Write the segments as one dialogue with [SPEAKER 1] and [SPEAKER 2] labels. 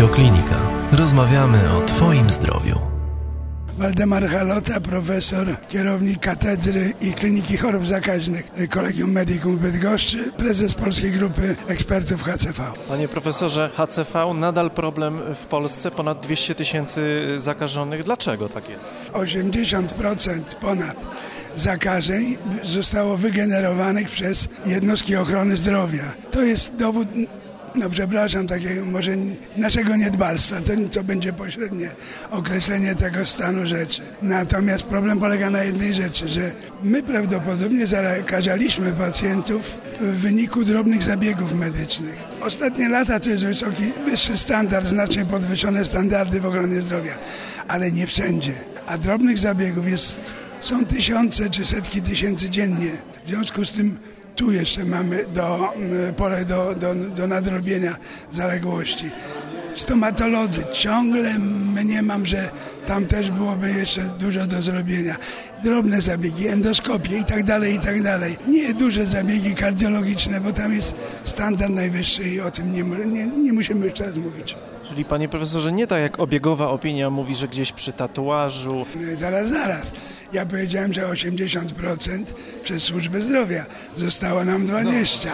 [SPEAKER 1] Radioklinika. Rozmawiamy o Twoim zdrowiu.
[SPEAKER 2] Waldemar Halota, profesor, kierownik Katedry i Kliniki Chorób Zakaźnych Kolegium Medicum w Bydgoszczy, prezes Polskiej Grupy Ekspertów HCV.
[SPEAKER 3] Panie profesorze, HCV nadal problem w Polsce, ponad 200 tysięcy zakażonych. Dlaczego tak jest?
[SPEAKER 2] 80% ponad zakażeń zostało wygenerowanych przez jednostki ochrony zdrowia. To jest dowód no przepraszam, takiego może naszego niedbalstwa, to, to będzie pośrednie określenie tego stanu rzeczy. Natomiast problem polega na jednej rzeczy, że my prawdopodobnie zakażaliśmy pacjentów w wyniku drobnych zabiegów medycznych. Ostatnie lata to jest wysoki, wyższy standard, znacznie podwyższone standardy w ochronie zdrowia, ale nie wszędzie. A drobnych zabiegów jest, są tysiące czy setki tysięcy dziennie. W związku z tym tu jeszcze mamy do, pole do, do, do nadrobienia zaległości. Stomatolodzy, ciągle mniemam, że tam też byłoby jeszcze dużo do zrobienia. Drobne zabiegi, endoskopie i tak dalej, i tak dalej. Nie duże zabiegi kardiologiczne, bo tam jest standard najwyższy i o tym nie, nie, nie musimy już teraz mówić.
[SPEAKER 3] Czyli panie profesorze, nie tak jak obiegowa opinia mówi, że gdzieś przy tatuażu.
[SPEAKER 2] Zaraz, zaraz. Ja powiedziałem, że 80% przez służbę zdrowia. Zostało nam 20%.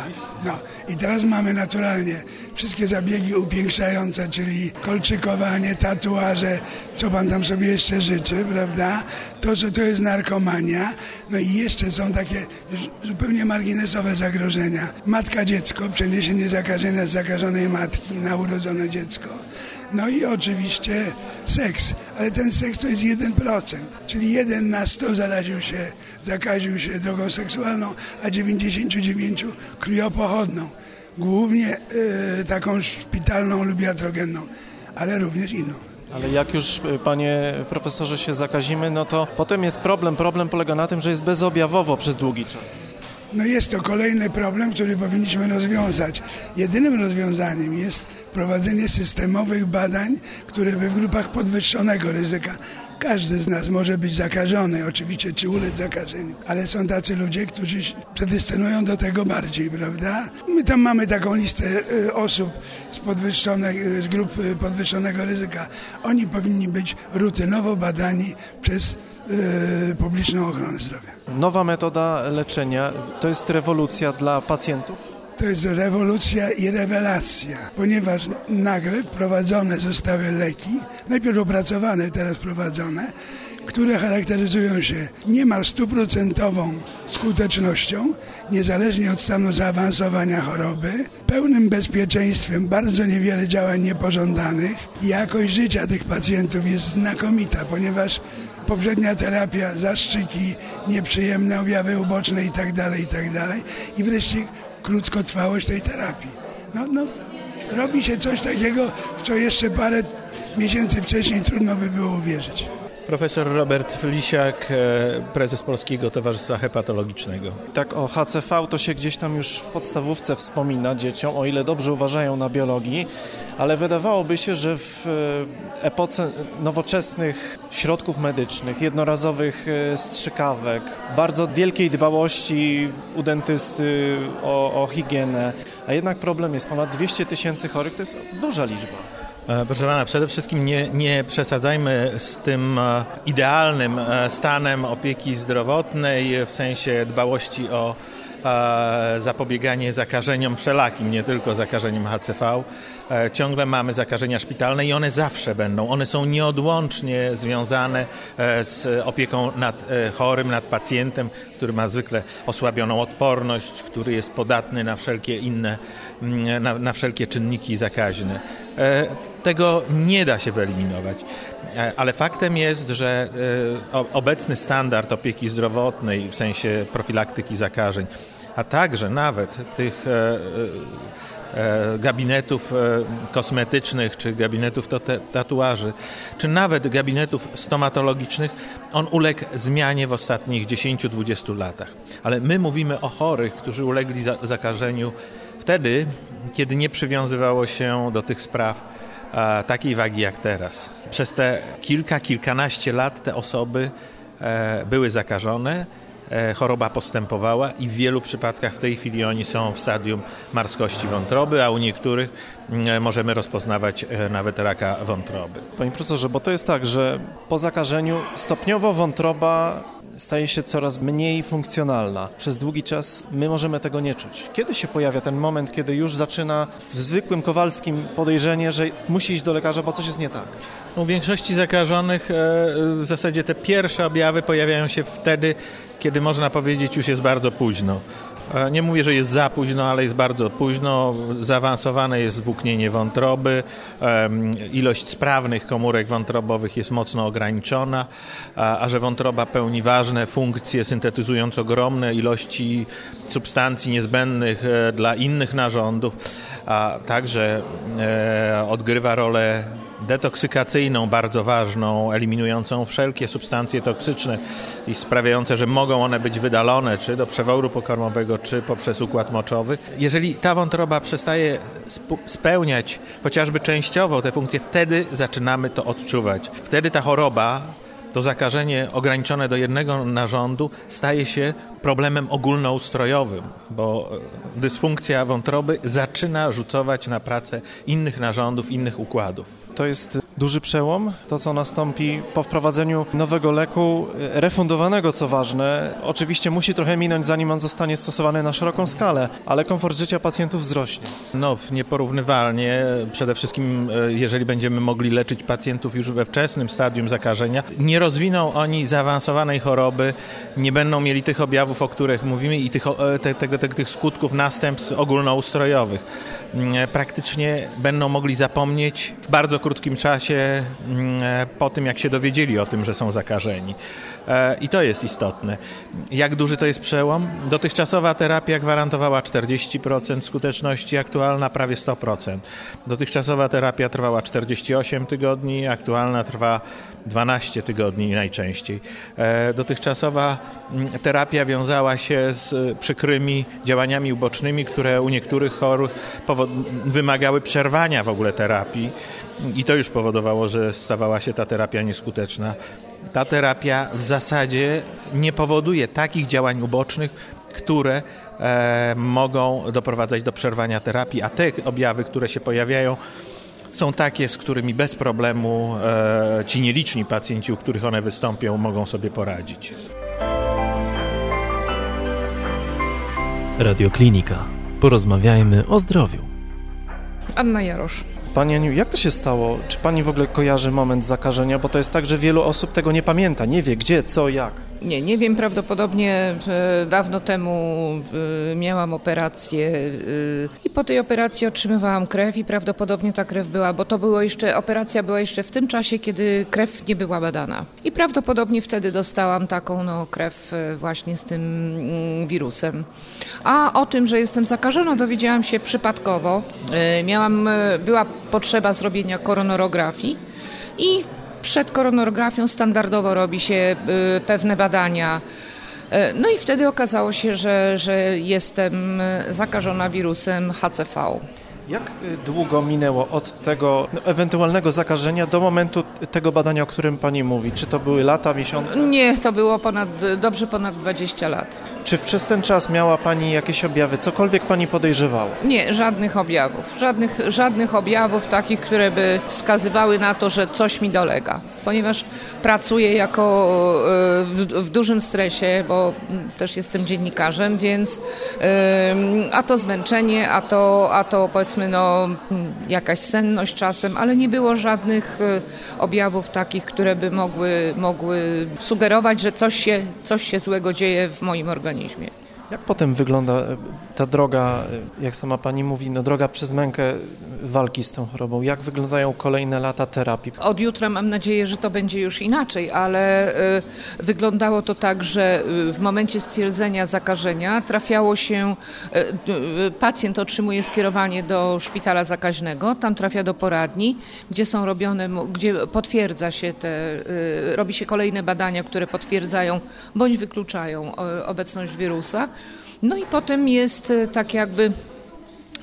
[SPEAKER 2] No i teraz mamy naturalnie wszystkie zabiegi upiększające, czyli kolczykowanie, tatuaże, co pan tam sobie jeszcze życzy, prawda? To, co to jest narkomania. No i jeszcze są takie zupełnie marginesowe zagrożenia. Matka-dziecko, przeniesienie zakażenia z zakażonej matki na urodzone dziecko. No i oczywiście seks, ale ten seks to jest 1%, czyli 1 na 100 zaraził się, zakaził się drogą seksualną, a 99 krwiopochodną, głównie y, taką szpitalną lub jatrogenną, ale również inną.
[SPEAKER 3] Ale jak już, e, panie profesorze, się zakazimy, no to potem jest problem. Problem polega na tym, że jest bezobjawowo przez długi czas.
[SPEAKER 2] No jest to kolejny problem, który powinniśmy rozwiązać. Jedynym rozwiązaniem jest prowadzenie systemowych badań, które by w grupach podwyższonego ryzyka każdy z nas może być zakażony, oczywiście, czy ulec zakażeniu, ale są tacy ludzie, którzy predystynują do tego bardziej, prawda? My tam mamy taką listę y, osób z, podwyższonej, y, z grup y, podwyższonego ryzyka. Oni powinni być rutynowo badani przez publiczną ochronę zdrowia.
[SPEAKER 3] Nowa metoda leczenia to jest rewolucja dla pacjentów?
[SPEAKER 2] To jest rewolucja i rewelacja, ponieważ nagle wprowadzone zostały leki, najpierw opracowane, teraz wprowadzone, które charakteryzują się niemal stuprocentową skutecznością, niezależnie od stanu zaawansowania choroby, pełnym bezpieczeństwem, bardzo niewiele działań niepożądanych jakość życia tych pacjentów jest znakomita, ponieważ poprzednia terapia, zastrzyki, nieprzyjemne objawy uboczne itd., tak itd. Tak I wreszcie krótkotrwałość tej terapii. No, no, robi się coś takiego, w co jeszcze parę miesięcy wcześniej trudno by było uwierzyć.
[SPEAKER 4] Profesor Robert Flisiak, e, prezes Polskiego Towarzystwa Hepatologicznego.
[SPEAKER 3] Tak o HCV to się gdzieś tam już w podstawówce wspomina dzieciom, o ile dobrze uważają na biologii, ale wydawałoby się, że w e, epoce nowoczesnych środków medycznych, jednorazowych e, strzykawek, bardzo wielkiej dbałości u dentysty o, o higienę, a jednak problem jest ponad 200 tysięcy chorych, to jest duża liczba.
[SPEAKER 4] E, proszę pana, przede wszystkim nie, nie przesadzajmy z tym e, idealnym e, stanem opieki zdrowotnej w sensie dbałości o zapobieganie zakażeniom wszelakim, nie tylko zakażeniem HCV. Ciągle mamy zakażenia szpitalne i one zawsze będą. One są nieodłącznie związane z opieką nad chorym, nad pacjentem, który ma zwykle osłabioną odporność, który jest podatny na wszelkie inne, mm, na, na wszelkie czynniki zakaźne. E, tego nie da się wyeliminować. E, ale faktem jest, że e, obecny standard opieki zdrowotnej w sensie profilaktyki zakażeń, a także nawet tych gabinetów kosmetycznych, czy gabinetów tatuaży, czy nawet gabinetów stomatologicznych, on uległ zmianie w ostatnich 10-20 latach. Ale my mówimy o chorych, którzy ulegli zakażeniu wtedy, kiedy nie przywiązywało się do tych spraw takiej wagi jak teraz. Przez te kilka, kilkanaście lat te osoby e, były zakażone e, choroba postępowała i w wielu przypadkach w tej chwili oni są w stadium marskości wątroby, a u niektórych możemy rozpoznawać e, nawet raka wątroby.
[SPEAKER 3] Panie profesorze, bo to jest tak, że po zakażeniu stopniowo wątroba staje się coraz mniej funkcjonalna. Przez długi czas my możemy tego nie czuć. Kiedy się pojawia ten moment, kiedy już zaczyna w zwykłym Kowalskim podejrzenie, że musi iść do lekarza, bo coś jest nie tak?
[SPEAKER 4] U większości zakażonych e, w zasadzie te pierwsze objawy pojawiają się wtedy, kiedy można powiedzieć już jest bardzo późno. E, nie mówię, że jest za późno, ale jest bardzo późno. Zaawansowane jest włóknienie wątroby, ilość sprawnych komórek wątrobowych jest mocno ograniczona, a że wątroba pełni ważne funkcje, syntetyzując ogromne ilości substancji niezbędnych e, dla innych narządów, a także e, odgrywa rolę detoksykacyjną bardzo ważną, eliminującą wszelkie substancje toksyczne i sprawiające, że mogą one być wydalone czy do przeworu pokarmowego, czy poprzez układ moczowy. Jeżeli ta wątroba przestaje spełniać chociażby częściowo te funkcje, wtedy zaczynamy to odczuwać. Wtedy ta choroba to zakażenie ograniczone do jednego narządu staje się problemem ogólnoustrojowym, bo dysfunkcja wątroby zaczyna rzucować na pracę innych narządów, innych układów.
[SPEAKER 3] To jest duży przełom, to co nastąpi po wprowadzeniu nowego leku, refundowanego co ważne. Oczywiście musi trochę minąć, zanim on zostanie stosowany na szeroką skalę, ale komfort życia pacjentów wzrośnie.
[SPEAKER 4] No, nieporównywalnie. Przede wszystkim, e, jeżeli będziemy mogli leczyć pacjentów już we wczesnym stadium zakażenia, nie rozwiną oni zaawansowanej choroby, nie będą mieli tych objawów, o których mówimy i tych, e, te, te, tych skutków następstw ogólnoustrojowych. Mm, praktycznie będą mogli zapomnieć w bardzo krótkim czasie mm, e, po tym, jak się dowiedzieli o tym, że są zakażeni. E, I to jest istotne. Jak duży to jest przełom? Dotychczasowa terapia gwarantowała 40% skuteczności, aktualna prawie 100%. Dotychczasowa terapia trwała 48 tygodni, aktualna trwa 12 tygodni najczęściej. E, dotychczasowa mm, terapia wiązała się z przykrymi działaniami ubocznymi, które u niektórych chorych wymagały przerwania w ogóle terapii i to już powodowało, że stawała się ta terapia nieskuteczna. Ta terapia w zasadzie nie powoduje takich działań ubocznych, które e, mogą doprowadzać do przerwania terapii, a te objawy, które się pojawiają, są takie, z którymi bez problemu e, ci nieliczni pacjenci, u których one wystąpią, mogą sobie poradzić.
[SPEAKER 1] Radioklinika. Porozmawiajmy o zdrowiu.
[SPEAKER 5] Anna Jarosz.
[SPEAKER 3] Pani Aniu, jak to się stało? Czy pani w ogóle kojarzy moment zakażenia? Bo to jest tak, że wielu osób tego nie pamięta, nie wie gdzie, co, jak.
[SPEAKER 5] Nie, nie wiem, prawdopodobnie dawno temu miałam operację i po tej operacji otrzymywałam krew i prawdopodobnie ta krew była, bo to było jeszcze, operacja była jeszcze w tym czasie, kiedy krew nie była badana. I prawdopodobnie wtedy dostałam taką no, krew e, właśnie z tym mm, wirusem. A o tym, że jestem zakażona dowiedziałam się przypadkowo. E, miałam, była potrzeba zrobienia koronarografii i przed koronografią standardowo robi się y, pewne badania. Y, no i wtedy okazało się, że, że jestem zakażona wirusem HCV.
[SPEAKER 3] Jak y, długo minęło od tego no, ewentualnego zakażenia do momentu tego badania, o którym Pani mówi? Czy to były lata, miesiące?
[SPEAKER 5] Nie, to było ponad, dobrze ponad 20 lat.
[SPEAKER 3] Czy przez ten czas miała Pani jakieś objawy, cokolwiek Pani podejrzewała?
[SPEAKER 5] Nie, żadnych objawów. Żadnych, żadnych objawów takich, które by wskazywały na to, że coś mi dolega. Ponieważ pracuję jako e, w, w dużym stresie, bo też jestem dziennikarzem, więc a to zmęczenie, a to, a to powiedzmy no, jakaś senność czasem, ale nie było żadnych e, objawów takich, które by mogły, mogły sugerować, że coś się, coś się złego dzieje w moim organizmie.
[SPEAKER 3] Jak potem wygląda e, ta droga, e, jak sama Pani mówi, no droga przez mękę walki z tą chorobą? Jak wyglądają kolejne lata terapii?
[SPEAKER 5] Od jutra mam nadzieję, że to będzie już inaczej, ale wyglądało to tak, że w momencie stwierdzenia zakażenia trafiało się, pacjent otrzymuje skierowanie do szpitala zakaźnego, tam trafia do poradni, gdzie są robione, gdzie potwierdza się te, robi się kolejne badania, które potwierdzają bądź wykluczają obecność wirusa. No i potem jest tak jakby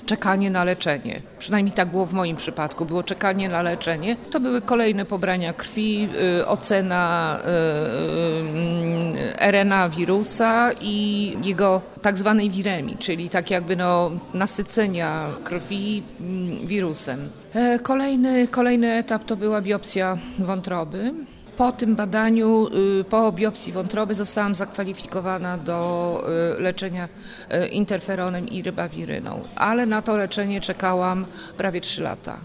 [SPEAKER 5] czekanie na leczenie. Przynajmniej tak było w moim przypadku. Było czekanie na leczenie. To były kolejne pobrania krwi, y, ocena y, y, RNA wirusa i jego tak zwanej wiremii, czyli tak jakby no, nasycenia krwi mm, wirusem. E, kolejny, kolejny etap to była biopsja wątroby. Po tym badaniu, y, po biopsji wątroby zostałam zakwalifikowana do y, leczenia y, interferonem i rybawiryną, ale na to leczenie czekałam prawie 3 lata.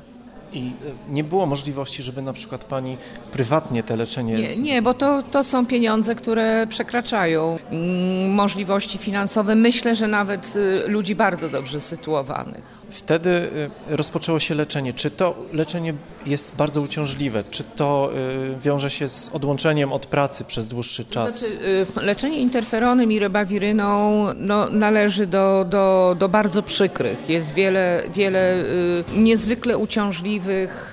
[SPEAKER 3] I nie było możliwości, żeby na przykład pani prywatnie te leczenie...
[SPEAKER 5] Nie, nie bo to, to są pieniądze, które przekraczają mm, możliwości finansowe. Myślę, że nawet ludzi bardzo dobrze sytuowanych.
[SPEAKER 3] Wtedy y, rozpoczęło się leczenie. Czy to leczenie jest bardzo uciążliwe? Czy to y, wiąże się z odłączeniem od pracy przez dłuższy czas?
[SPEAKER 5] Znaczy, y, leczenie interferonem i rebawiryną no, należy do, do, do bardzo przykrych. Jest wiele, wiele niezwykle uciążliwych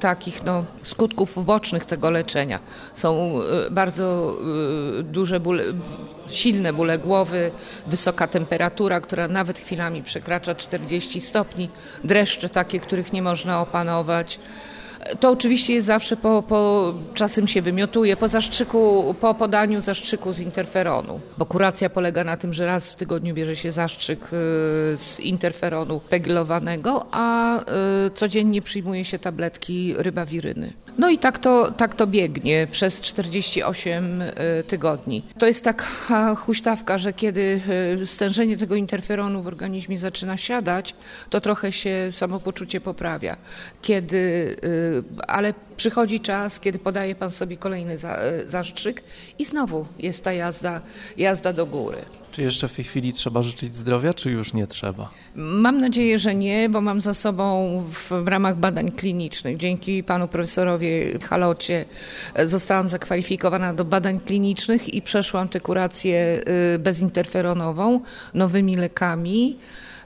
[SPEAKER 5] takich no, skutków ubocznych tego leczenia. Są bardzo duże bóle, silne bóle głowy, wysoka temperatura, która nawet chwilami przekracza 40 stopni, dreszcze takie, których nie można opanować. To oczywiście jest zawsze po, po, czasem się wymiotuje po zastrzyku, po podaniu zastrzyku z interferonu, bo kuracja polega na tym, że raz w tygodniu bierze się zastrzyk y, z interferonu peglowanego, a y, codziennie przyjmuje się tabletki rybawiryny. No i tak to, tak to biegnie przez 48 y, tygodni. To jest taka huśtawka, że kiedy stężenie tego interferonu w organizmie zaczyna siadać, to trochę się samopoczucie poprawia. Kiedy ale przychodzi czas, kiedy podaje pan sobie kolejny za, zastrzyk i znowu jest ta jazda, jazda do góry.
[SPEAKER 3] Czy jeszcze w tej chwili trzeba życzyć zdrowia, czy już nie trzeba?
[SPEAKER 5] Mam nadzieję, że nie, bo mam za sobą w, ramach badań klinicznych, dzięki panu profesorowi Halocie, zostałam zakwalifikowana do badań klinicznych i przeszłam tę kurację y, bezinterferonową nowymi lekami.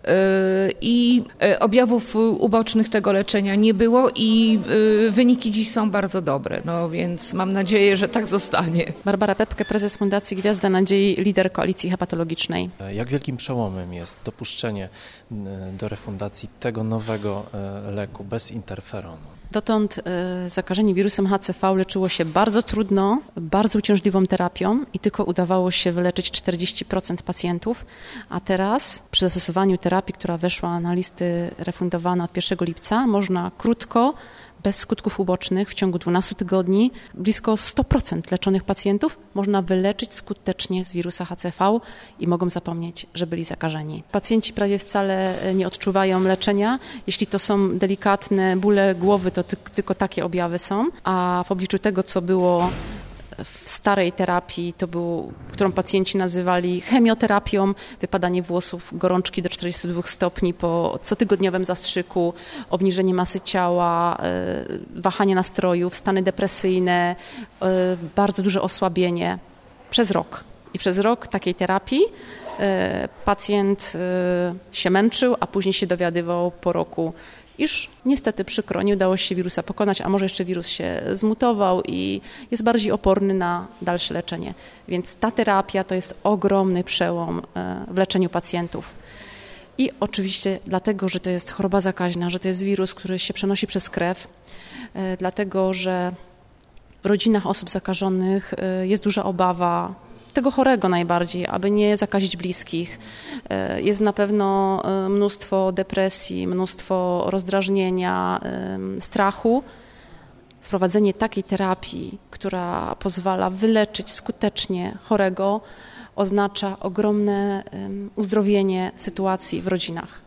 [SPEAKER 5] Y, i y, objawów ubocznych tego leczenia nie było i y, wyniki dziś są bardzo dobre, no więc mam nadzieję, że tak zostanie.
[SPEAKER 6] Barbara Pepke, prezes Fundacji Gwiazda Nadziei, lider koalicji hepatologicznej.
[SPEAKER 3] Jak wielkim przełomem jest dopuszczenie do refundacji tego nowego leku bez interferonu?
[SPEAKER 6] Dotąd e, zakażenie wirusem HCV leczyło się bardzo trudno, bardzo uciążliwą terapią i tylko udawało się wyleczyć 40% pacjentów, a teraz przy zastosowaniu terapii, która weszła na listy refundowane od 1 lipca, można krótko bez skutków ubocznych w ciągu 12 tygodni blisko 100% leczonych pacjentów można wyleczyć skutecznie z wirusa HCV i mogą zapomnieć, że byli zakażeni. Pacjenci prawie wcale nie odczuwają leczenia. Jeśli to są delikatne bóle głowy, to tylko takie objawy są, a w obliczu tego, co było w starej terapii, to był, którą pacjenci nazywali chemioterapią, wypadanie włosów, gorączki do 42 stopni po cotygodniowym zastrzyku, obniżenie masy ciała, e, wahanie nastrojów, stany depresyjne, e, bardzo duże osłabienie przez rok. I przez rok takiej terapii e, pacjent się męczył, a później się dowiadywał po roku, iż niestety przykro, nie udało się wirusa pokonać, a może jeszcze wirus się zmutował i jest bardziej oporny na dalsze leczenie. Więc ta terapia to jest ogromny przełom e, w leczeniu pacjentów. I oczywiście dlatego, że to jest choroba zakaźna, że to jest wirus, który się przenosi przez krew, e, dlatego, że w rodzinach osób zakażonych e, jest duża obawa tego chorego najbardziej, aby nie zakazić bliskich. E, jest na pewno e, mnóstwo depresji, mnóstwo rozdrażnienia, strachu. Wprowadzenie takiej terapii, która pozwala wyleczyć skutecznie chorego, oznacza ogromne uzdrowienie sytuacji w rodzinach.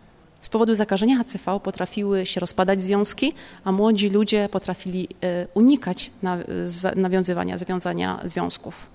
[SPEAKER 6] Z powodu zakażenia HCV potrafiły się rozpadać związki, a młodzi ludzie potrafili e, unikać nawiązywania, zawiązania związków.